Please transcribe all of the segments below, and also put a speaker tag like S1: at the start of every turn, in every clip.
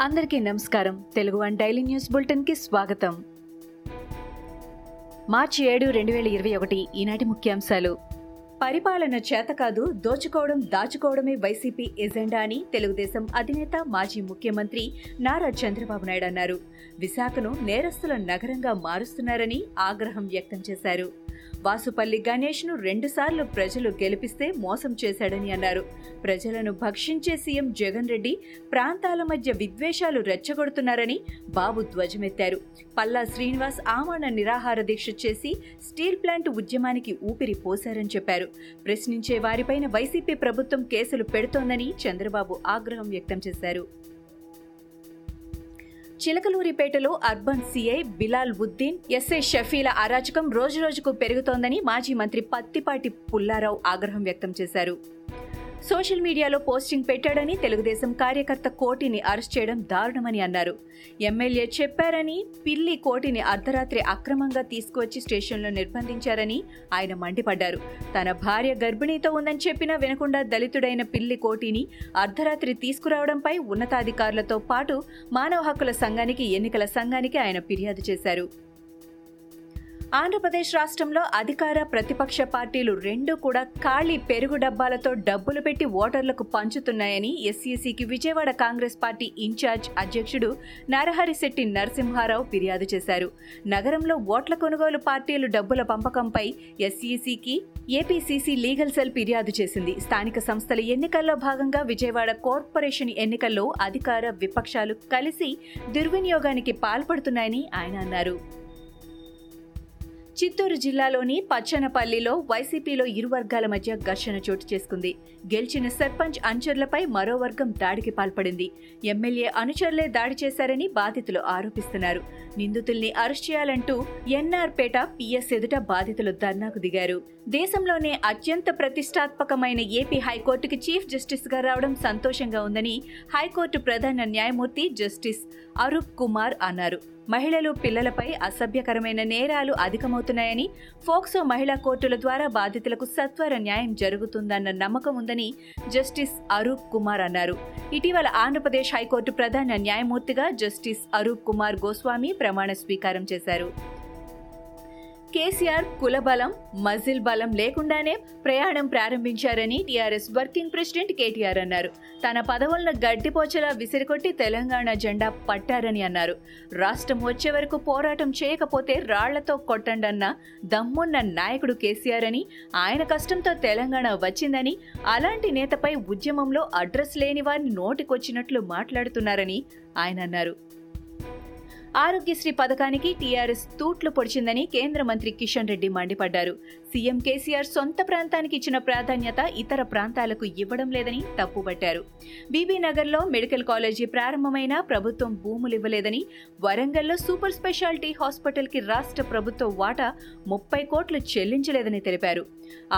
S1: అందరికీ నమస్కారం. Telugu one daily news బులెటిన్కి స్వాగతం. మార్చి ఏడు రెండు వేల ఇరవై ఒకటి ఈనాటి ముఖ్యాంశాలు. పరిపాలన చేత కాదు దోచుకోవడం దాచుకోవడమే వైసీపీ ఎజెండా అని తెలుగుదేశం అధినేత మాజీ ముఖ్యమంత్రి నారా చంద్రబాబు నాయుడు అన్నారు. విశాఖను నేరస్తుల నగరంగా మారుస్తున్నారని ఆగ్రహం వ్యక్తం చేశారు. వాసుపల్లి గణేష్ను రెండుసార్లు ప్రజలు గెలిపిస్తే మోసం చేశాడని అన్నారు. ప్రజలను భక్షించే సీఎం జగన్ రెడ్డి ప్రాంతాల మధ్య విద్వేషాలు రెచ్చగొడుతున్నారని బాబు ధ్వజమెత్తారు. పల్లా శ్రీనివాస్ ఆమరణ నిరాహార దీక్ష చేసి స్టీల్ ప్లాంట్ ఉద్యమానికి ఊపిరి పోశారని చెప్పారు. ప్రశ్నించే వారిపైన వైసీపీ ప్రభుత్వం కేసులు పెడుతోందని చంద్రబాబు ఆగ్రహం వ్యక్తం చేశారు. చిలకలూరిపేటలో urban CI Bilal Uddin SI షఫీల అరాచకం రోజురోజుకు పెరుగుతోందని మాజీ మంత్రి పత్తిపాటి పుల్లారావు ఆగ్రహం వ్యక్తం చేశారు. సోషల్ మీడియాలో పోస్టింగ్ పెట్టాడని తెలుగుదేశం కార్యకర్త కోటిని అరెస్ట్ చేయడం దారుణమని అన్నారు. ఎమ్మెల్యే చెప్పారని పిల్లి కోటిని అర్ధరాత్రి అక్రమంగా తీసుకువచ్చి స్టేషన్లో నిర్బంధించారని ఆయన మండిపడ్డారు. తన భార్య గర్భిణీతో ఉందని చెప్పినా వినకుండా దళితుడైన పిల్లి కోటిని అర్ధరాత్రి తీసుకురావడంపై ఉన్నతాధికారులతో పాటు మానవ హక్కుల సంఘానికి ఎన్నికల సంఘానికి ఆయన ఫిర్యాదు చేశారు. ఆంధ్రప్రదేశ్ రాష్ట్రంలో అధికార ప్రతిపక్ష పార్టీలు రెండు కూడా ఖాళీ పెరుగు డబ్బాలతో డబ్బులు పెట్టి ఓటర్లకు పంచుతున్నాయని ఎస్సీసీకి విజయవాడ కాంగ్రెస్ పార్టీ ఇన్ఛార్జ్ అధ్యక్షుడు నరహరిశెట్టి నరసింహారావు ఫిర్యాదు చేశారు. నగరంలో ఓట్ల కొనుగోలు పార్టీలు డబ్బుల పంపకంపై ఎస్సీసీకి ఏపీసీసీ లీగల్ సెల్ ఫిర్యాదు చేసింది. స్థానిక సంస్థల ఎన్నికల్లో భాగంగా విజయవాడ కార్పొరేషన్ ఎన్నికల్లో అధికార విపక్షాలు కలిసి దుర్వినియోగానికి పాల్పడుతున్నాయని ఆయన అన్నారు. చిత్తూరు జిల్లాలోని పచ్చనపల్లిలో వైసీపీలో ఇరు వర్గాల మధ్య ఘర్షణ చోటు చేసుకుంది. గెలిచిన సర్పంచ్ అనుచరులపై మరో వర్గం దాడికి పాల్పడింది. ఎమ్మెల్యే అనుచరులే దాడి చేశారని బాధితులు ఆరోపిస్తున్నారు. నిందితుల్ని అరెస్ట్ చేయాలంటూ ఎన్ఆర్పేట పిఎస్ ఎదుట బాధితులు ధర్నాకు దిగారు. దేశంలోనే అత్యంత ప్రతిష్టాత్మకమైన ఏపీ హైకోర్టుకి చీఫ్ జస్టిస్గా రావడం సంతోషంగా ఉందని హైకోర్టు ప్రధాన న్యాయమూర్తి జస్టిస్ అరూప్ కుమార్ అన్నారు. మహిళలు పిల్లలపై అసభ్యకరమైన నేరాలు అధికమవుతున్నాయని ఫోక్సో మహిళా కోర్టుల ద్వారా బాధితులకు సత్వర న్యాయం జరుగుతుందన్న నమ్మకం ఉందని జస్టిస్ అరూప్ కుమార్ అన్నారు. ఇటీవల ఆంధ్రప్రదేశ్ హైకోర్టు ప్రధాన న్యాయమూర్తిగా జస్టిస్ అరూప్ కుమార్ గోస్వామి ప్రమాణ స్వీకారం చేశారు. కేసీఆర్ కులబలం మజిల్ బలం లేకుండానే ప్రయాణం ప్రారంభించారని టీఆర్ఎస్ వర్కింగ్ ప్రెసిడెంట్ కేటీఆర్ అన్నారు. తన పదవులను గడ్డిపోచలా విసిరికొట్టి తెలంగాణ జెండా పట్టారని అన్నారు. రాష్ట్రం వచ్చే వరకు పోరాటం చేయకపోతే రాళ్ళతో కొట్టండన్న దమ్మున్న నాయకుడు కేసీఆర్ అని ఆయన కష్టంతో తెలంగాణ వచ్చిందని అలాంటి నేతపై ఉద్యమంలో అడ్రస్ లేని వారిని నోటికొచ్చినట్లు మాట్లాడుతున్నారని ఆయన అన్నారు. ఆరోగ్యశ్రీ పథకానికి టీఆర్ఎస్ తూట్లు పొడిచిందని కేంద్ర మంత్రి కిషన్ రెడ్డి మండిపడ్డారు. సీఎం కేసీఆర్ సొంత ప్రాంతానికి ఇచ్చిన ప్రాధాన్యత ఇతర ప్రాంతాలకు ఇవ్వడం లేదని తప్పుపట్టారు. బీబీనగర్లో మెడికల్ కాలేజీ ప్రారంభమైన ప్రభుత్వం భూములు ఇవ్వలేదని వరంగల్లో సూపర్ స్పెషాలిటీ హాస్పిటల్కి రాష్ట్ర ప్రభుత్వ వాటా ముప్పై కోట్లు చెల్లించలేదని తెలిపారు.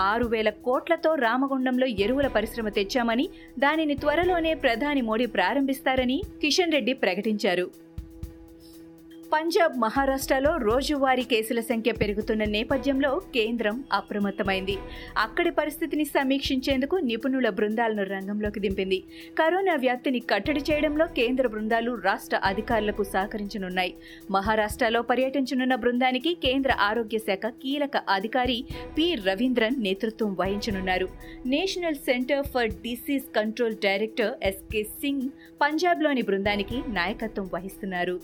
S1: ఆరు వేల కోట్లతో రామగుండంలో ఎరువుల పరిశ్రమ తెచ్చామని దానిని త్వరలోనే ప్రధాని మోడీ ప్రారంభిస్తారని కిషన్ రెడ్డి ప్రకటించారు. పంజాబ్ మహారాష్ట్రలో రోజువారీ కేసుల సంఖ్య పెరుగుతున్న నేపథ్యంలో కేంద్రం అప్రమత్తమైంది. అక్కడి పరిస్థితిని సమీక్షించేందుకు నిపుణుల బృందాలను రంగంలోకి దింపింది. కరోనా వ్యాప్తిని కట్టడి చేయడంలో కేంద్ర బృందాలు రాష్ట్ర అధికారులకు సహకరించనున్నాయి. మహారాష్ట్రలో పర్యటించనున్న బృందానికి కేంద్ర ఆరోగ్య శాఖ కీలక అధికారి పి. రవీంద్రన్ నేతృత్వం వహించనున్నారు. National centre for disease control director SK Singh పంజాబ్లోని బృందానికి నాయకత్వం వహిస్తున్నారు.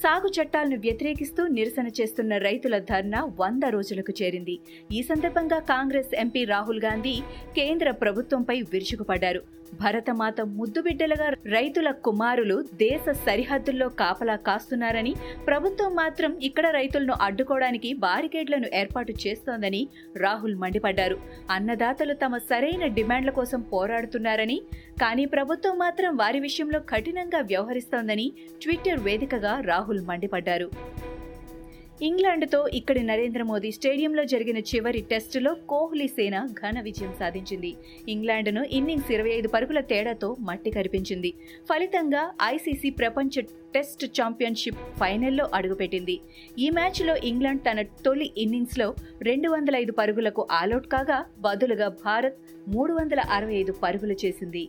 S1: సాగు చట్టాలను వ్యతిరేకిస్తూ నిరసన చేస్తున్న రైతుల ధర్నా వంద రోజులకు చేరింది. ఈ సందర్భంగా కాంగ్రెస్ ఎంపీ రాహుల్ గాంధీ కేంద్ర ప్రభుత్వంపై విరుచుకుపడ్డారు. భరతమాత ముద్దుబిడ్డలుగా రైతుల కుమారులు దేశ సరిహద్దుల్లో కాపలా కాస్తున్నారని ప్రభుత్వం మాత్రం ఇక్కడ రైతులను అడ్డుకోవడానికి బారికేడ్లను ఏర్పాటు చేస్తోందని రాహుల్ మండిపడ్డారు. అన్నదాతలు తమ సరైన డిమాండ్ల కోసం పోరాడుతున్నారని కానీ ప్రభుత్వం మాత్రం వారి విషయంలో కఠినంగా వ్యవహరిస్తోందని ట్విట్టర్ వేదికగా రాహుల్ మండిపడ్డారు. ఇంగ్లాండ్తో ఇక్కడి నరేంద్ర మోదీ స్టేడియంలో జరిగిన చివరి టెస్టులో కోహ్లీ సేన ఘన విజయం సాధించింది. ఇంగ్లాండ్ను ఇన్నింగ్స్ ఇరవై ఐదు పరుగుల తేడాతో మట్టి కరిపించింది. ఫలితంగా ఐసీసీ ప్రపంచ టెస్ట్ ఛాంపియన్షిప్ ఫైనల్లో అడుగుపెట్టింది. ఈ మ్యాచ్లో ఇంగ్లాండ్ తన తొలి ఇన్నింగ్స్లో రెండు వందల ఐదు పరుగులకు ఆలౌట్ కాగా బదులుగా భారత్ మూడు వందల అరవై ఐదు పరుగులు చేసింది.